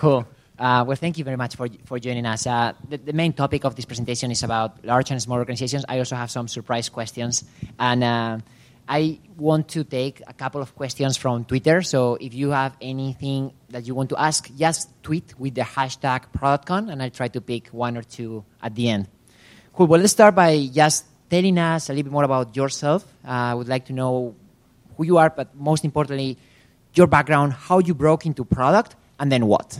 Cool. Uh, well, thank you very much for, for joining us. Uh, the, the, main topic of this presentation is about large and small organizations. I also have some surprise questions. And uh, I want to take a couple of questions from Twitter. So if you have anything that you want to ask, just tweet with the hashtag ProductCon, and I'll try to pick one or two at the end. Cool. Well, let's start by just telling us a little bit more about yourself. Uh, I would like to know who you are, but most importantly, your background, how you broke into product, and then what.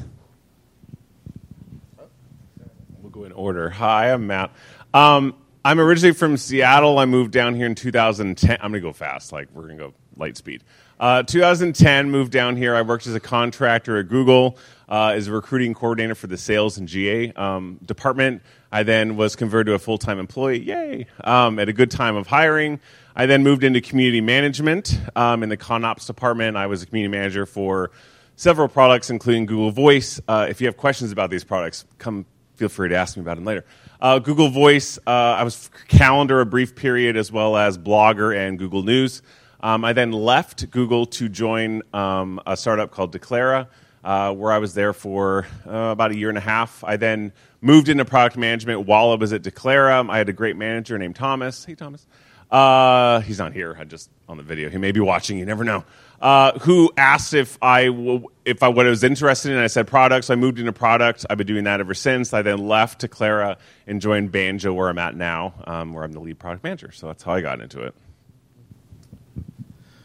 We'll in order. Hi, I'm Matt. Um, I'm originally from Seattle. I moved down here in 2010. I'm going to go fast, like we're going to go light speed. Uh, 2010, moved down here. I worked as a contractor at Google uh, as a recruiting coordinator for the sales and GA um, department. I then was converted to a full time employee, yay, um, at a good time of hiring. I then moved into community management um, in the ConOps department. I was a community manager for several products, including Google Voice. Uh, if you have questions about these products, come feel free to ask me about them later. Uh, Google Voice, uh, I was calendar a brief period, as well as Blogger and Google News. Um, I then left Google to join um, a startup called Declara, uh, where I was there for uh, about a year and a half. I then moved into product management while I was at Declara. I had a great manager named Thomas. Hey, Thomas. Uh, he's not here. I just on the video. He may be watching. You never know. Uh, who asked if I w- if I what I was interested in? I said products. I moved into product. I've been doing that ever since. I then left Declara and joined Banjo, where I'm at now, um, where I'm the lead product manager. So that's how I got into it.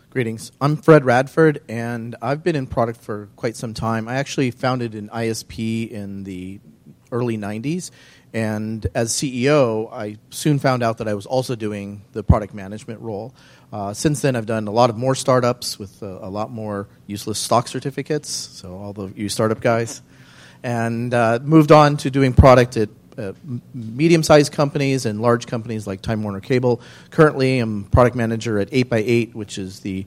Greetings. I'm Fred Radford, and I've been in product for quite some time. I actually founded an ISP in the early 90s. And as CEO, I soon found out that I was also doing the product management role. Uh, since then, I've done a lot of more startups with a, a lot more useless stock certificates, so all the you startup guys, and uh, moved on to doing product at uh, medium sized companies and large companies like Time Warner Cable. Currently, I'm product manager at 8x8, which is the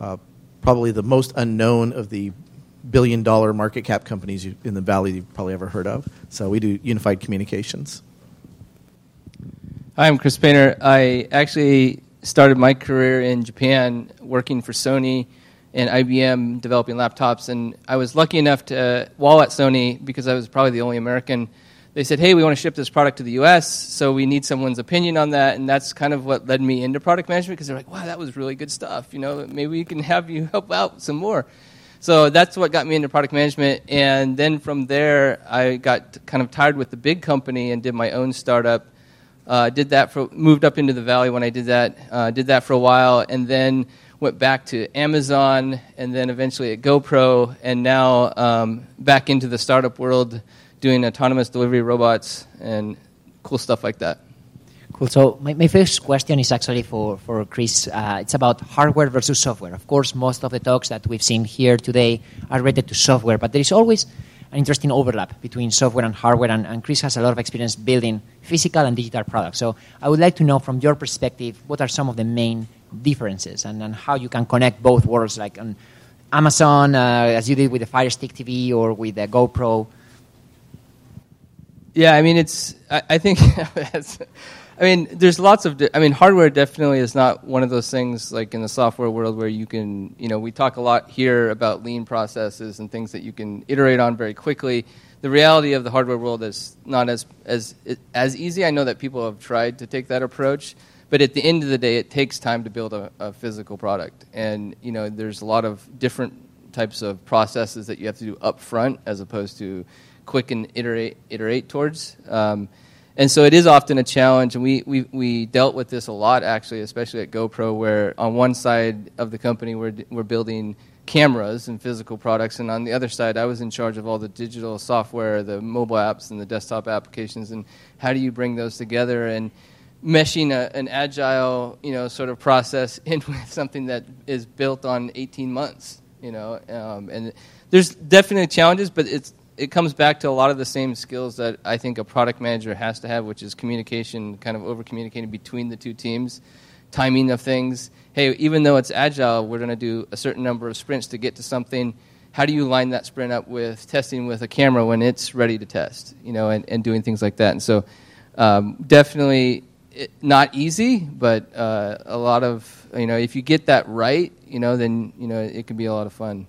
uh, probably the most unknown of the billion dollar market cap companies in the valley you've probably ever heard of. So we do unified communications. Hi, I'm Chris Painter. I actually started my career in Japan working for Sony and IBM developing laptops. And I was lucky enough to, while at Sony, because I was probably the only American, they said, hey, we want to ship this product to the US, so we need someone's opinion on that. And that's kind of what led me into product management because they're like, wow, that was really good stuff. You know, maybe we can have you help out some more. So that's what got me into product management. And then from there, I got kind of tired with the big company and did my own startup. Uh, did that for moved up into the valley when I did that. Uh, did that for a while, and then went back to Amazon, and then eventually at GoPro, and now um, back into the startup world, doing autonomous delivery robots and cool stuff like that. Cool. So my, my first question is actually for, for Chris. Uh, it's about hardware versus software. Of course, most of the talks that we've seen here today are related to software, but there is always an interesting overlap between software and hardware, and, and, Chris has a lot of experience building physical and digital products. So I would like to know from your perspective, what are some of the main differences and, and how you can connect both worlds, like on Amazon, uh, as you did with the Fire Stick TV or with the GoPro? Yeah, I mean, it's, I, I think I mean, there's lots of. I mean, hardware definitely is not one of those things like in the software world where you can, you know, we talk a lot here about lean processes and things that you can iterate on very quickly. The reality of the hardware world is not as as as easy. I know that people have tried to take that approach, but at the end of the day, it takes time to build a, a physical product, and you know, there's a lot of different types of processes that you have to do up front as opposed to quick and iterate iterate towards. Um, and so it is often a challenge, and we, we, we dealt with this a lot actually, especially at GoPro, where on one side of the company we're, we're building cameras and physical products, and on the other side I was in charge of all the digital software, the mobile apps, and the desktop applications, and how do you bring those together and meshing a, an agile you know sort of process in with something that is built on 18 months, you know, um, and there's definitely challenges, but it's it comes back to a lot of the same skills that I think a product manager has to have, which is communication, kind of over communicating between the two teams, timing of things. Hey, even though it's agile, we're going to do a certain number of sprints to get to something. How do you line that sprint up with testing with a camera when it's ready to test? You know, and, and doing things like that. And so, um, definitely it, not easy, but uh, a lot of you know, if you get that right, you know, then you know it can be a lot of fun.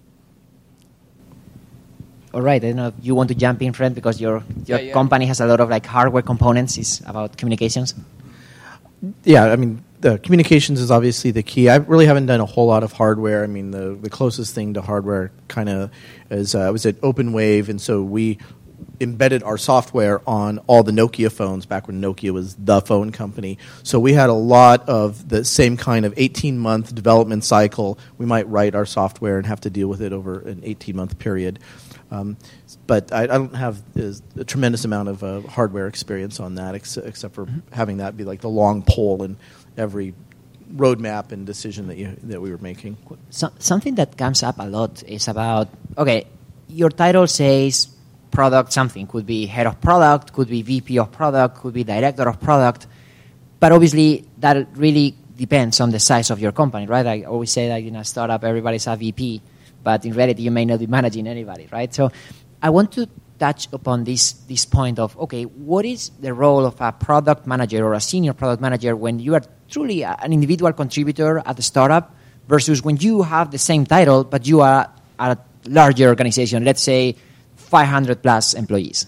All right, I don't know if you want to jump in, Fred, because your your Yeah, yeah. company has a lot of like hardware components. Is about communications. Yeah, I mean, the communications is obviously the key. I really haven't done a whole lot of hardware. I mean, the, the closest thing to hardware kind of is uh, I was at OpenWave, and so we embedded our software on all the Nokia phones back when Nokia was the phone company. So we had a lot of the same kind of 18 month development cycle. We might write our software and have to deal with it over an 18 month period. Um, but I, I don't have a tremendous amount of uh, hardware experience on that, ex- except for having that be like the long pole in every roadmap and decision that you that we were making. So, something that comes up a lot is about okay, your title says product something could be head of product, could be VP of product, could be director of product, but obviously that really depends on the size of your company, right? I always say that in a startup everybody's a VP, but in reality you may not be managing anybody, right? So I want to touch upon this this point of okay, what is the role of a product manager or a senior product manager when you are truly an individual contributor at the startup versus when you have the same title but you are at a larger organization, let's say 500 plus employees.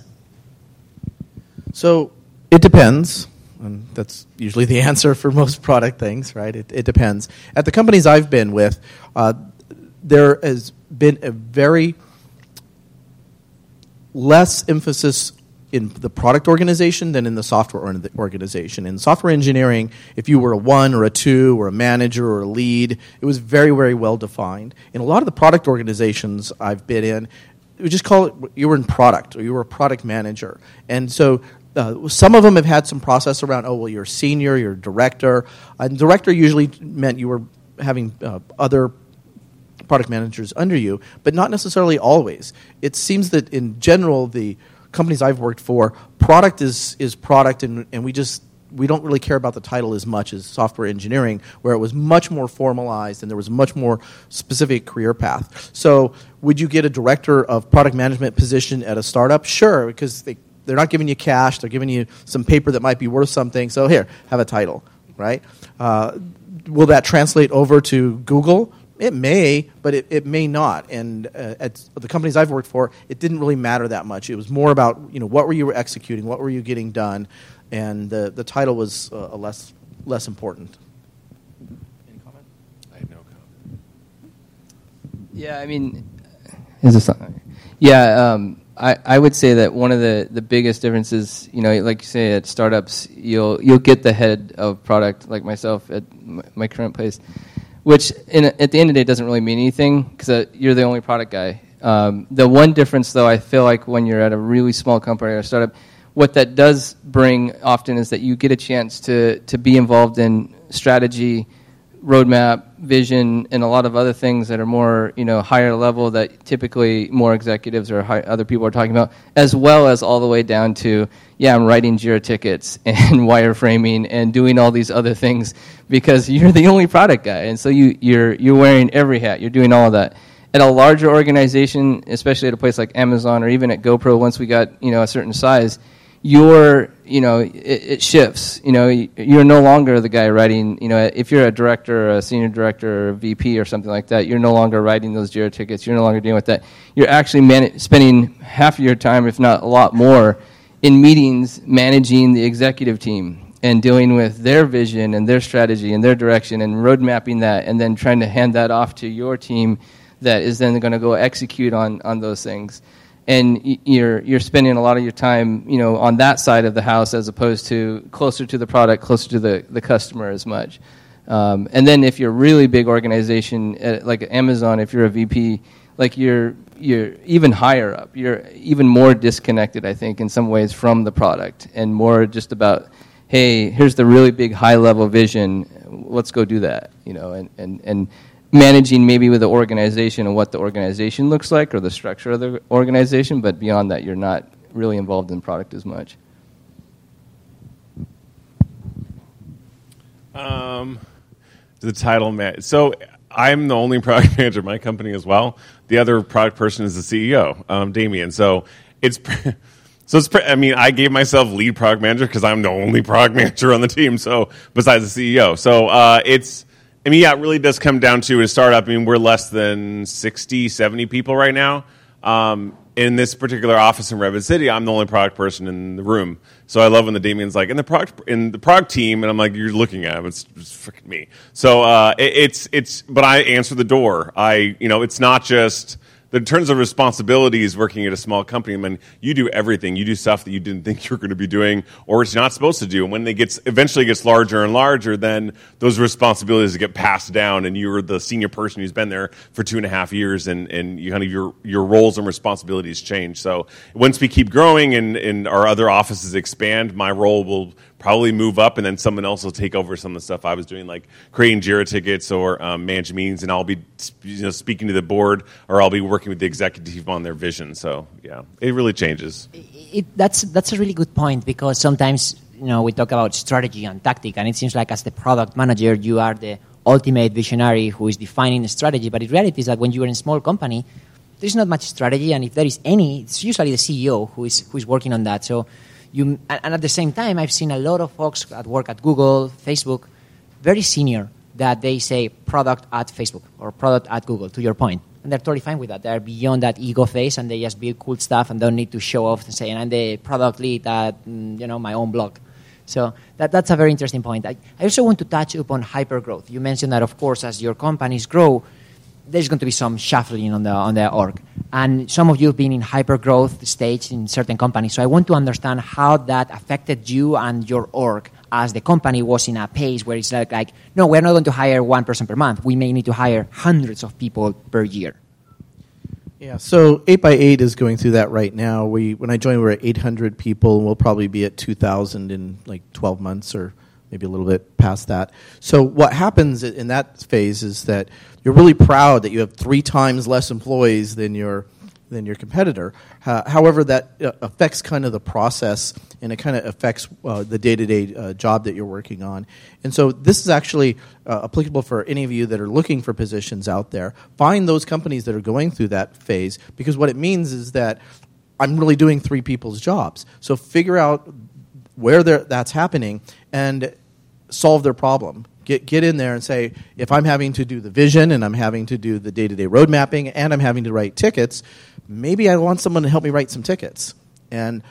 So it depends. And that's usually the answer for most product things, right? It, it depends. At the companies I've been with, uh, there has been a very less emphasis in the product organization than in the software organization. In software engineering, if you were a one or a two or a manager or a lead, it was very, very well defined. In a lot of the product organizations I've been in, we just call it you were in product or you were a product manager. And so uh, some of them have had some process around, oh, well, you're senior, you're director. And director usually meant you were having uh, other product managers under you, but not necessarily always. It seems that in general, the companies I've worked for, product is, is product, and, and we just we don't really care about the title as much as software engineering, where it was much more formalized and there was much more specific career path. So, would you get a director of product management position at a startup? Sure, because they, they're not giving you cash, they're giving you some paper that might be worth something. So, here, have a title, right? Uh, will that translate over to Google? It may, but it, it may not. And uh, at the companies I've worked for, it didn't really matter that much. It was more about you know what were you executing, what were you getting done, and the the title was uh, less less important. Any comment? I have no comment. Yeah, I mean, is this on? Yeah, um, I, I would say that one of the, the biggest differences, you know, like you say at startups, you'll you'll get the head of product like myself at my, my current place, which in, at the end of the day doesn't really mean anything because uh, you're the only product guy. Um, the one difference, though, I feel like when you're at a really small company or a startup, what that does bring often is that you get a chance to to be involved in strategy roadmap, vision, and a lot of other things that are more, you know, higher level that typically more executives or high, other people are talking about, as well as all the way down to, yeah, I'm writing Jira tickets and wireframing and doing all these other things because you're the only product guy, and so you you're you're wearing every hat, you're doing all of that. At a larger organization, especially at a place like Amazon or even at GoPro, once we got you know a certain size, your you know it, it shifts. You know you're no longer the guy writing you know if you're a director or a senior director or vp or something like that you're no longer writing those jira tickets. You're no longer dealing with that. You're actually man- spending half of your time if not a lot more in meetings managing the executive team and dealing with their vision and their strategy and their direction and road mapping that and then trying to hand that off to your team that is then going to go execute on, on those things and you're you're spending a lot of your time, you know, on that side of the house as opposed to closer to the product, closer to the, the customer as much. Um, and then if you're a really big organization uh, like Amazon, if you're a VP, like you're you're even higher up, you're even more disconnected, I think, in some ways from the product, and more just about, hey, here's the really big high level vision, let's go do that, you know, and and and managing maybe with the organization and what the organization looks like or the structure of the organization, but beyond that, you're not really involved in product as much. Um, the title man. So I'm the only product manager in my company as well. The other product person is the CEO, um, Damien. So it's so it's. I mean, I gave myself lead product manager because I'm the only product manager on the team. So besides the CEO, so uh, it's. I mean, yeah, it really does come down to a startup. I mean, we're less than 60, 70 people right now. Um, in this particular office in Redwood City, I'm the only product person in the room. So I love when the Damien's like in the product in the product team, and I'm like, you're looking at him. It's, it's freaking me. So uh, it, it's it's. But I answer the door. I you know, it's not just in terms of responsibilities working at a small company, I mean, you do everything. You do stuff that you didn't think you were going to be doing or it's not supposed to do. And when it gets eventually gets larger and larger, then those responsibilities get passed down, and you're the senior person who's been there for two and a half years, and, and you kind of your your roles and responsibilities change. So once we keep growing and, and our other offices expand, my role will probably move up, and then someone else will take over some of the stuff I was doing, like creating Jira tickets or um, meetings, and I'll be you know, speaking to the board, or I'll be working with the executive on their vision. So yeah, it really changes. It, that's that's a really good point because sometimes you know we talk about strategy and tactic, and it seems like as the product manager you are the ultimate visionary who is defining the strategy. But in reality, is that when you are in a small company, there's not much strategy, and if there is any, it's usually the CEO who is who is working on that. So you, and at the same time, I've seen a lot of folks at work at Google, Facebook, very senior, that they say product at Facebook or product at Google, to your point. And they're totally fine with that. They're beyond that ego phase and they just build cool stuff and don't need to show off and say, I'm the product lead at mm, you know, my own blog. So that, that's a very interesting point. I, I also want to touch upon hypergrowth. You mentioned that, of course, as your companies grow, there's going to be some shuffling on the on the org. And some of you have been in hyper growth stage in certain companies. So I want to understand how that affected you and your org as the company was in a pace where it's like, like no, we're not going to hire one person per month. We may need to hire hundreds of people per year. Yeah, so 8x8 is going through that right now. We when I joined we were at 800 people and we'll probably be at 2000 in like 12 months or maybe a little bit past that. So what happens in that phase is that you're really proud that you have three times less employees than your than your competitor. Uh, however, that uh, affects kind of the process and it kind of affects uh, the day to day job that you're working on. And so, this is actually uh, applicable for any of you that are looking for positions out there. Find those companies that are going through that phase because what it means is that I'm really doing three people's jobs. So, figure out where that's happening and solve their problem. Get, get in there and say, if I'm having to do the vision and I'm having to do the day to day road mapping and I'm having to write tickets, maybe I want someone to help me write some tickets. And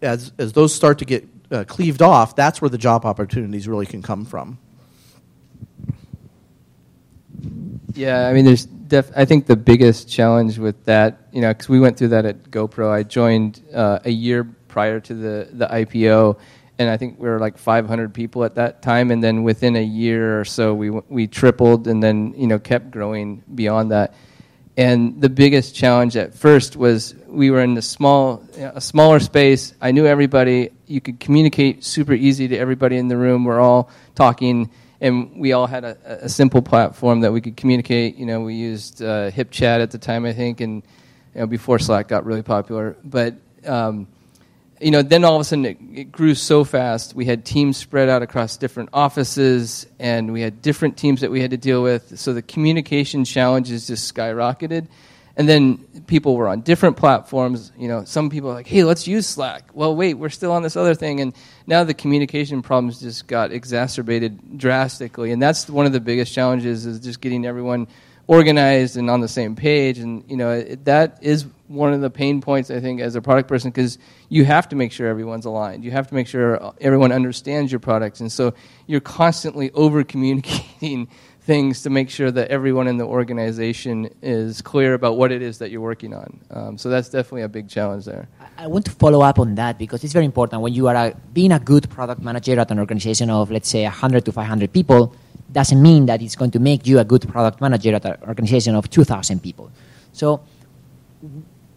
as, as those start to get uh, cleaved off, that's where the job opportunities really can come from. Yeah, I mean, there's def- I think the biggest challenge with that, you know, because we went through that at GoPro. I joined uh, a year prior to the, the IPO, and I think we were like 500 people at that time. And then within a year or so, we we tripled, and then you know kept growing beyond that. And the biggest challenge at first was we were in a small a smaller space. I knew everybody. You could communicate super easy to everybody in the room. We're all talking, and we all had a, a simple platform that we could communicate. You know, we used uh, HipChat at the time, I think, and you know, before Slack got really popular, but. Um, you know, then all of a sudden it, it, grew so fast. We had teams spread out across different offices, and we had different teams that we had to deal with. So the communication challenges just skyrocketed. And then people were on different platforms. You know, some people like, "Hey, let's use Slack." Well, wait, we're still on this other thing, and now the communication problems just got exacerbated drastically. And that's one of the biggest challenges is just getting everyone organized and on the same page. And you know, it, that is one of the pain points I think as a product person because you have to make sure everyone's aligned. You have to make sure everyone understands your products, and so you're constantly over communicating things to make sure that everyone in the organization is clear about what it is that you're working on. Um, so that's definitely a big challenge there. I want to follow up on that because it's very important when you are a, being a good product manager at an organization of let's say 100 to 500 people doesn't mean that it's going to make you a good product manager at an organization of 2,000 people. So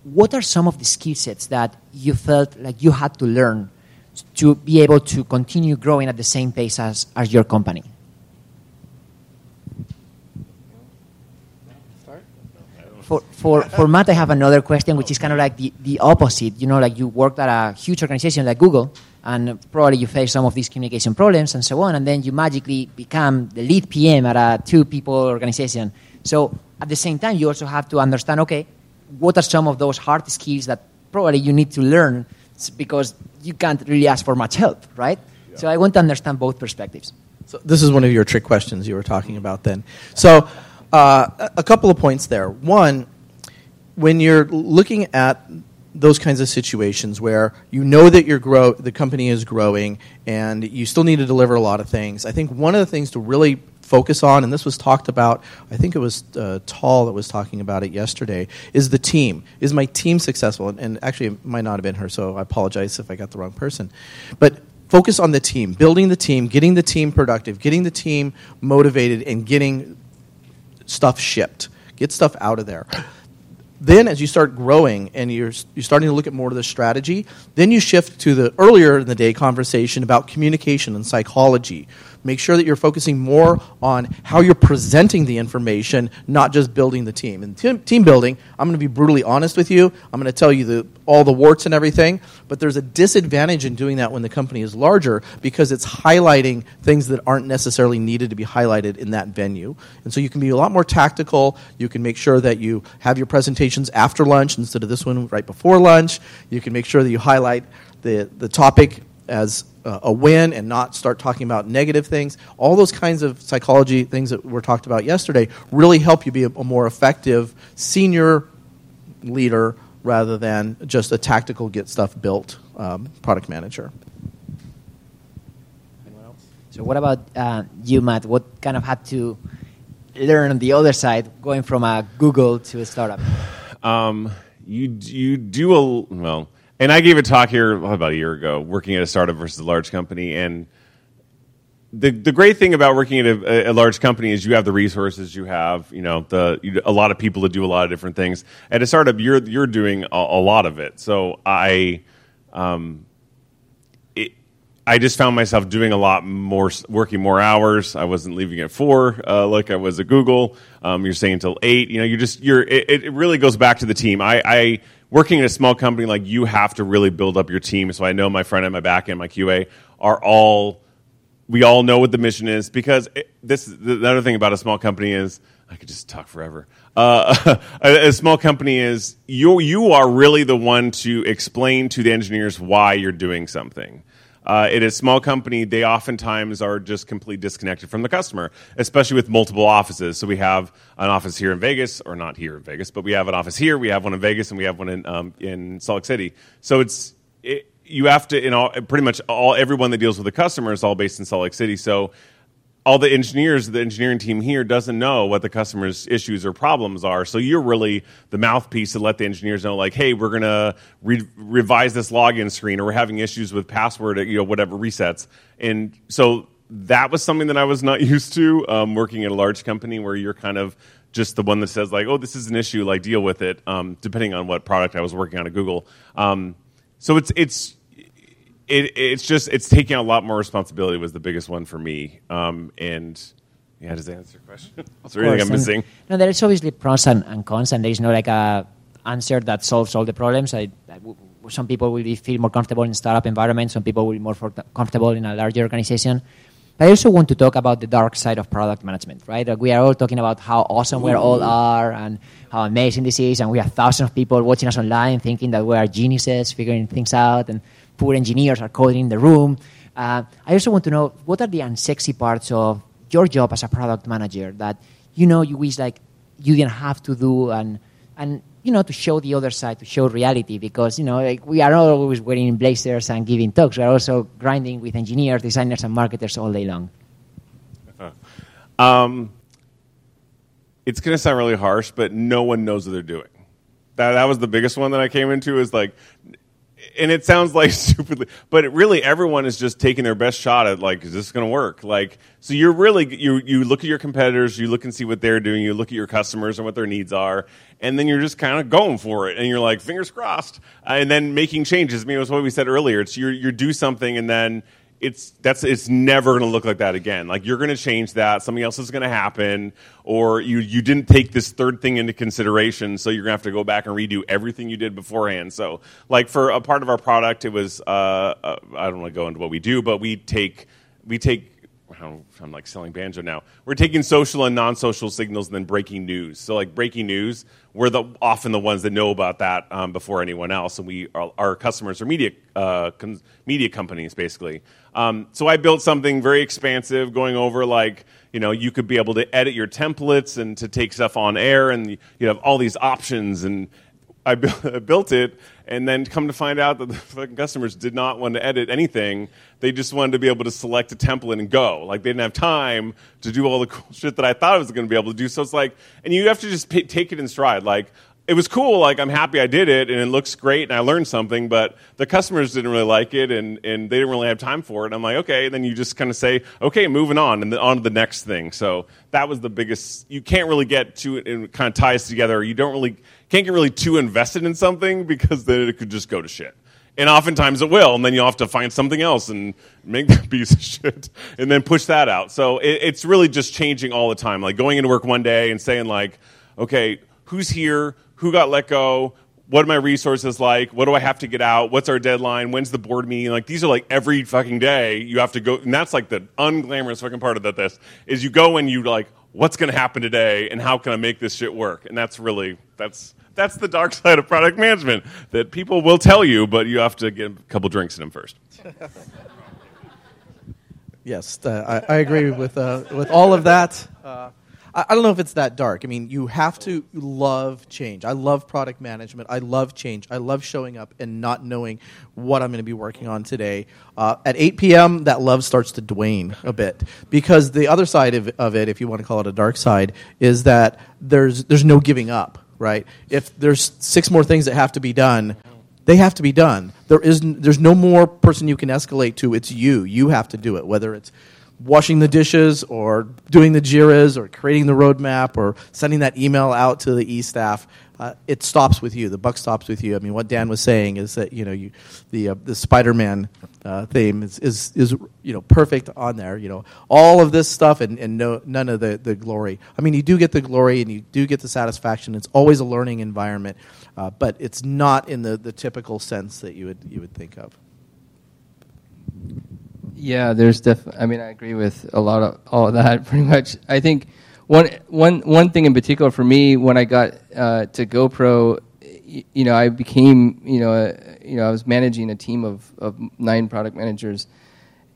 what are some of the skill sets that you felt like you had to learn to be able to continue growing at the same pace as, as your company? For, for, for Matt, I have another question, which is kind of like the, the opposite. You know, like you worked at a huge organization like Google, and probably you face some of these communication problems and so on, and then you magically become the lead PM at a two people organization. So at the same time, you also have to understand okay, what are some of those hard skills that probably you need to learn because you can't really ask for much help, right? Yeah. So I want to understand both perspectives. So this is one of your trick questions you were talking about then. So uh, a couple of points there. One, when you're looking at those kinds of situations where you know that your grow the company is growing and you still need to deliver a lot of things. I think one of the things to really focus on, and this was talked about, I think it was uh, Tall that was talking about it yesterday, is the team. Is my team successful? And, and actually, it might not have been her, so I apologize if I got the wrong person. But focus on the team, building the team, getting the team productive, getting the team motivated, and getting stuff shipped. Get stuff out of there then as you start growing and you're, you're starting to look at more of the strategy then you shift to the earlier in the day conversation about communication and psychology Make sure that you're focusing more on how you're presenting the information, not just building the team. And team, team building, I'm going to be brutally honest with you. I'm going to tell you the, all the warts and everything, but there's a disadvantage in doing that when the company is larger because it's highlighting things that aren't necessarily needed to be highlighted in that venue. And so you can be a lot more tactical. You can make sure that you have your presentations after lunch instead of this one right before lunch. You can make sure that you highlight the, the topic as a win and not start talking about negative things. All those kinds of psychology things that were talked about yesterday really help you be a, a more effective senior leader rather than just a tactical get stuff built um, product manager. So, what about uh, you, Matt? What kind of had to learn on the other side, going from a Google to a startup? Um, you you do a well and I gave a talk here about a year ago, working at a startup versus a large company. And the the great thing about working at a, a large company is you have the resources, you have you know the you, a lot of people to do a lot of different things. At a startup, you're you're doing a, a lot of it. So I. Um, I just found myself doing a lot more, working more hours. I wasn't leaving at four uh, like I was at Google. Um, you're staying until eight. You know, you just you're. It, it, really goes back to the team. I, I working in a small company, like you have to really build up your team. So I know my front end, my back end, my QA are all. We all know what the mission is because it, this. The other thing about a small company is I could just talk forever. Uh, a, a, small company is you. You are really the one to explain to the engineers why you're doing something. Uh, in a small company, they oftentimes are just completely disconnected from the customer, especially with multiple offices. So we have an office here in Vegas, or not here in Vegas, but we have an office here, we have one in Vegas, and we have one in, um, in Salt Lake City. So it's it, you have to, in all, pretty much all everyone that deals with the customer is all based in Salt Lake City. So all the engineers, the engineering team here doesn't know what the customer's issues or problems are. So you're really the mouthpiece to let the engineers know, like, hey, we're going to re- revise this login screen, or we're having issues with password, you know, whatever resets. And so that was something that I was not used to um, working at a large company where you're kind of just the one that says like, oh, this is an issue, like deal with it, um, depending on what product I was working on at Google. Um, so it's it's it, it's just it's taking a lot more responsibility was the biggest one for me. Um, and yeah, does that answer your question? Is there anything I'm missing? No, there is obviously pros and, and cons, and there is no like a answer that solves all the problems. I, I, some people will feel more comfortable in startup environment. Some people will be more comfortable in a larger organization. But I also want to talk about the dark side of product management, right? Like we are all talking about how awesome we all are and how amazing this is, and we have thousands of people watching us online thinking that we are geniuses figuring things out, and poor engineers are coding in the room. Uh, I also want to know what are the unsexy parts of your job as a product manager that you know you wish like you didn't have to do and and you know to show the other side to show reality? Because you know like we are not always wearing blazers and giving talks. We are also grinding with engineers designers and marketers all day long. Um, it's going to sound really harsh but no one knows what they're doing. That, that was the biggest one that i came into is like and it sounds like stupidly, but it really everyone is just taking their best shot at like, is this going to work? Like, so you're really you you look at your competitors, you look and see what they're doing, you look at your customers and what their needs are, and then you're just kind of going for it, and you're like, fingers crossed, and then making changes. I mean, it was what we said earlier. It's you you do something and then it's that's it's never going to look like that again. Like you're going to change that, something else is going to happen, or you you didn't take this third thing into consideration, so you're going to have to go back and redo everything you did beforehand. So, like for a part of our product, it was uh, uh, I don't want to go into what we do, but we take we take I'm like selling banjo now. We're taking social and non-social signals and then breaking news. So like breaking news, we're the, often the ones that know about that um, before anyone else, and we our, our customers are media uh, com- media companies basically. Um, so I built something very expansive, going over like you know you could be able to edit your templates and to take stuff on air, and you have all these options and I built it, and then come to find out that the fucking customers did not want to edit anything. They just wanted to be able to select a template and go. Like they didn't have time to do all the cool shit that I thought I was going to be able to do. So it's like, and you have to just take it in stride. Like it was cool. Like I'm happy I did it, and it looks great, and I learned something. But the customers didn't really like it, and, and they didn't really have time for it. And I'm like, okay. And then you just kind of say, okay, moving on, and then on to the next thing. So that was the biggest. You can't really get too it kind of ties together. You don't really can't get really too invested in something because then it could just go to shit. And oftentimes it will, and then you'll have to find something else and make that piece of shit, and then push that out. So it, it's really just changing all the time. Like going into work one day and saying like, okay, who's here? Who got let go, what are my resources like? What do I have to get out? What's our deadline? When's the board meeting? Like these are like every fucking day you have to go, and that's like the unglamorous fucking part of that. This is you go and you like, what's going to happen today, and how can I make this shit work? And that's really that's that's the dark side of product management that people will tell you, but you have to get a couple drinks in them first. yes, uh, I, I, agree with uh, with all of that. Uh, I, I don't know if it's that dark. I mean, you have to love change. I love product management. I love change. I love showing up and not knowing what I'm going to be working on today. Uh, at 8 p.m., that love starts to wane a bit because the other side of, of it, if you want to call it a dark side, is that there's there's no giving up. Right? If there's six more things that have to be done, they have to be done. There is there's no more person you can escalate to. It's you. You have to do it. Whether it's washing the dishes or doing the JIRAs or creating the roadmap or sending that email out to the e-staff, uh, it stops with you. The buck stops with you. I mean, what Dan was saying is that you know you, the uh, the Spider-Man uh, theme is, is is you know perfect on there. You know all of this stuff and, and no, none of the, the glory. I mean, you do get the glory and you do get the satisfaction. It's always a learning environment, uh, but it's not in the, the typical sense that you would you would think of. Yeah, there's def. I mean, I agree with a lot of all of that. Pretty much, I think one one one thing in particular for me when I got uh, to GoPro, you know, I became you know uh, you know I was managing a team of of nine product managers,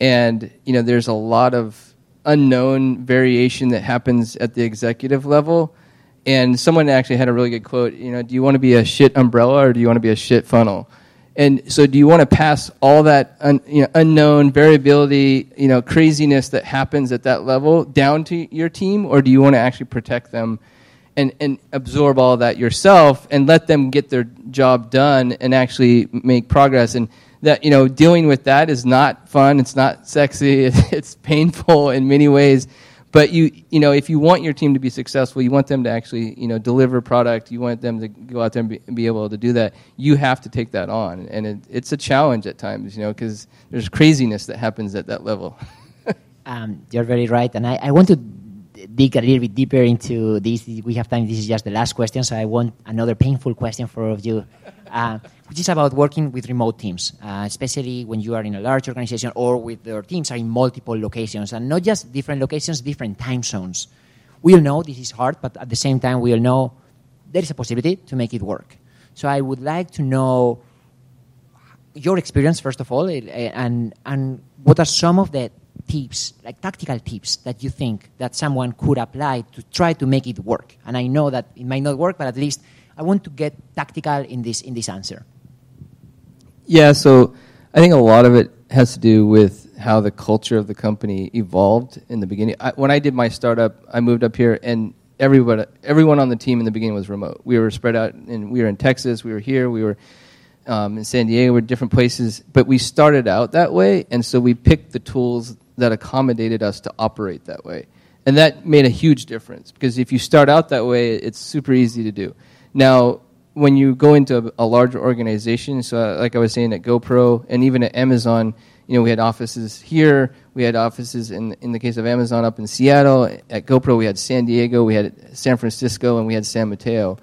and you know, there's a lot of unknown variation that happens at the executive level. And someone actually had a really good quote. You know, do you want to be a shit umbrella or do you want to be a shit funnel? And so, do you want to pass all that un, you know, unknown variability, you know, craziness that happens at that level down to your team, or do you want to actually protect them and, and absorb all that yourself and let them get their job done and actually make progress? And that you know, dealing with that is not fun. It's not sexy. It's painful in many ways. But you, you know, if you want your team to be successful, you want them to actually, you know, deliver product. You want them to go out there and be, be able to do that. You have to take that on, and it, it's a challenge at times, you know, because there's craziness that happens at that level. um, you're very right, and I, I want to dig a little bit deeper into this. We have time. This is just the last question, so I want another painful question for you uh, which is about working with remote teams, uh, especially when you are in a large organization or with your teams are in multiple locations, and not just different locations, different time zones. We all know this is hard, but at the same time, we all know there is a possibility to make it work. So I would like to know your experience, first of all, and, and what are some of the tips, like tactical tips, that you think that someone could apply to try to make it work? And I know that it might not work, but at least I want to get tactical in this in this answer. Yeah, so I think a lot of it has to do with how the culture of the company evolved in the beginning. I, when I did my startup, I moved up here, and everyone everyone on the team in the beginning was remote. We were spread out, and we were in Texas, we were here, we were um, in San Diego, we were different places. But we started out that way, and so we picked the tools that accommodated us to operate that way, and that made a huge difference because if you start out that way, it's super easy to do. Now, when you go into a, a larger organization, so uh, like I was saying at GoPro and even at Amazon, you know, we had offices here, we had offices in in the case of Amazon up in Seattle. At GoPro, we had San Diego, we had San Francisco, and we had San Mateo.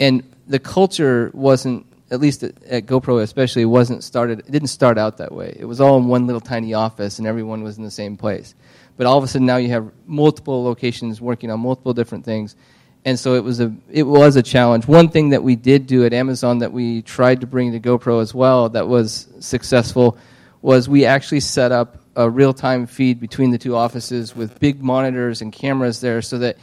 And the culture wasn't, at least at, at GoPro especially, wasn't started. It didn't start out that way. It was all in one little tiny office, and everyone was in the same place. But all of a sudden, now you have multiple locations working on multiple different things and so it was a it was a challenge. One thing that we did do at Amazon that we tried to bring to GoPro as well that was successful was we actually set up a real time feed between the two offices with big monitors and cameras there, so that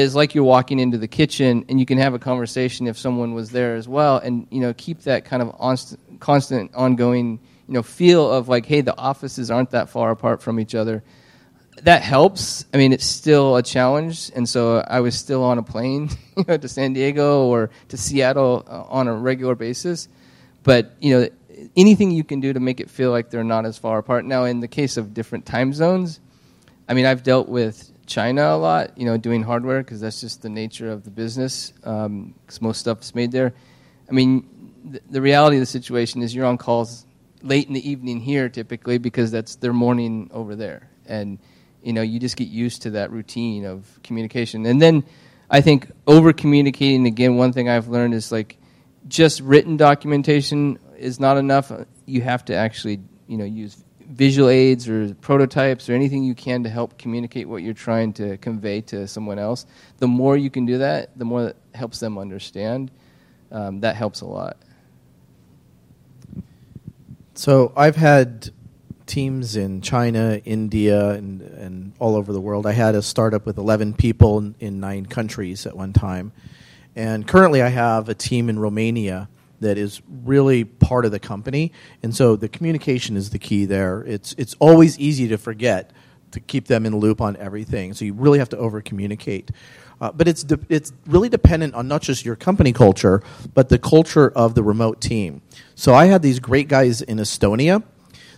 is like you're walking into the kitchen and you can have a conversation if someone was there as well and you know keep that kind of onst- constant ongoing you know feel of like hey the offices aren't that far apart from each other. That helps. I mean it's still a challenge. And so i was still on a plane you know to san diego or to seattle uh, on a regular basis. But you know anything you can do to make it feel like they're not as far apart. Now in the case of different time zones i mean i've dealt with China a lot, you know, doing hardware because that's just the nature of the business. Because um, most stuff is made there. I mean, th- the reality of the situation is you're on calls late in the evening here typically because that's their morning over there, and you know you just get used to that routine of communication. And then I think over communicating again. One thing I've learned is like just written documentation is not enough. You have to actually you know use visual aids or prototypes or anything you can to help communicate what you're trying to convey to someone else. The more you can do that, the more that helps them understand. Um, that helps a lot. So I've had teams in China, India, and, and all over the world. I had a startup with 11 people in, in nine countries at one time. And currently I have a team in Romania that is really part of the company. And so the communication is the key there. It's, it's always easy to forget to keep them in the loop on everything. So you really have to over communicate. Uh, but it's, de- it's really dependent on not just your company culture, but the culture of the remote team. So I had these great guys in Estonia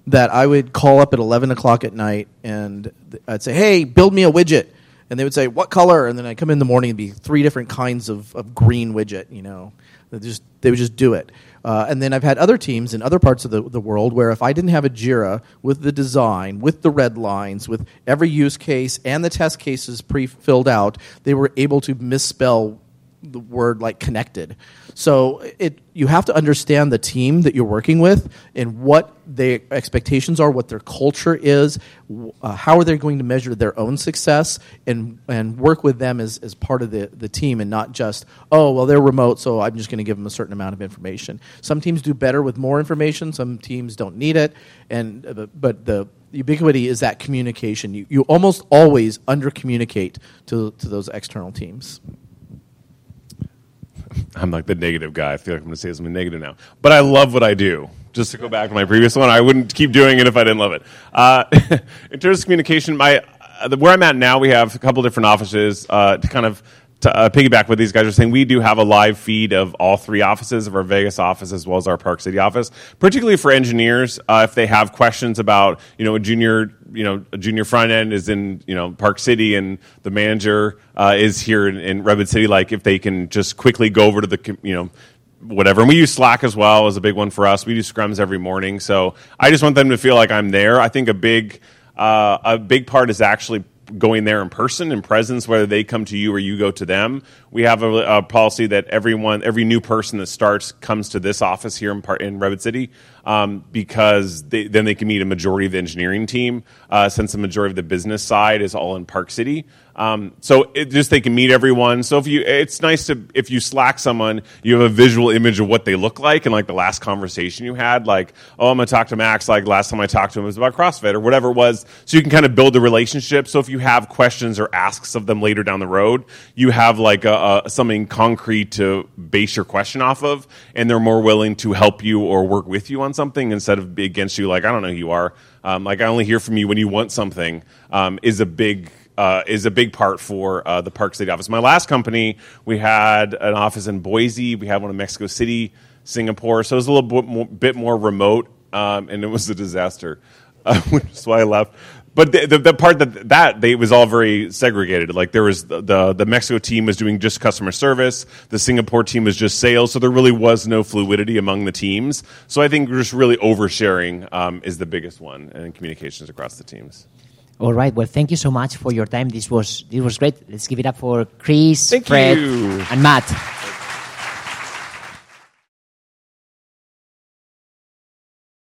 that I would call up at 11 o'clock at night and I'd say, hey, build me a widget. And they would say, what color? And then I'd come in the morning and be three different kinds of, of green widget, you know. They just they would just do it. Uh, and then I've had other teams in other parts of the, the world where if I didn't have a Jira with the design, with the red lines, with every use case and the test cases pre filled out, they were able to misspell the word like connected. So it you have to understand the team that you're working with and what their expectations are, what their culture is, uh, how are they going to measure their own success, and and work with them as, as part of the, the team and not just oh well they're remote so I'm just going to give them a certain amount of information. Some teams do better with more information, some teams don't need it, and uh, but the ubiquity is that communication. You you almost always under communicate to to those external teams. I'm like the negative guy. I feel like I'm going to say something negative now. But I love what I do. Just to go back to my previous one, I wouldn't keep doing it if I didn't love it. Uh, in terms of communication, my uh, where I'm at now, we have a couple different offices uh, to kind of to uh, piggyback what these guys are saying, we do have a live feed of all three offices of our Vegas office as well as our Park City office, particularly for engineers. Uh, if they have questions about, you know, a junior, you know, a junior front end is in, you know, Park City and the manager uh, is here in, in Redwood City, like if they can just quickly go over to the, you know, whatever. And we use Slack as well as a big one for us. We do scrums every morning. So I just want them to feel like I'm there. I think a big, uh, a big part is actually going there in person in presence, whether they come to you or you go to them. We have a, a policy that everyone, every new person that starts comes to this office here in, in Redwood City um, because they, then they can meet a majority of the engineering team uh, since the majority of the business side is all in Park City. Um, so it just they can meet everyone. So if you, it's nice to if you Slack someone, you have a visual image of what they look like, and like the last conversation you had, like oh I'm gonna talk to Max. Like last time I talked to him was about CrossFit or whatever it was. So you can kind of build the relationship. So if you have questions or asks of them later down the road, you have like a, a, something concrete to base your question off of, and they're more willing to help you or work with you on something instead of be against you. Like I don't know who you are. Um, like I only hear from you when you want something. Um, is a big uh, is a big part for uh, the Park City office. My last company, we had an office in Boise, we had one in Mexico City, Singapore, so it was a little bit more, bit more remote, um, and it was a disaster, uh, which is why I left. But the, the, the, part that that they was all very segregated. Like there was the, the, the Mexico team was doing just customer service, the Singapore team was just sales, so there really was no fluidity among the teams. So I think just really oversharing um, is the biggest one, and communications across the teams. All right. Well, thank you so much for your time. This was this was great. Let's give it up for Chris, thank Fred, you. and Matt.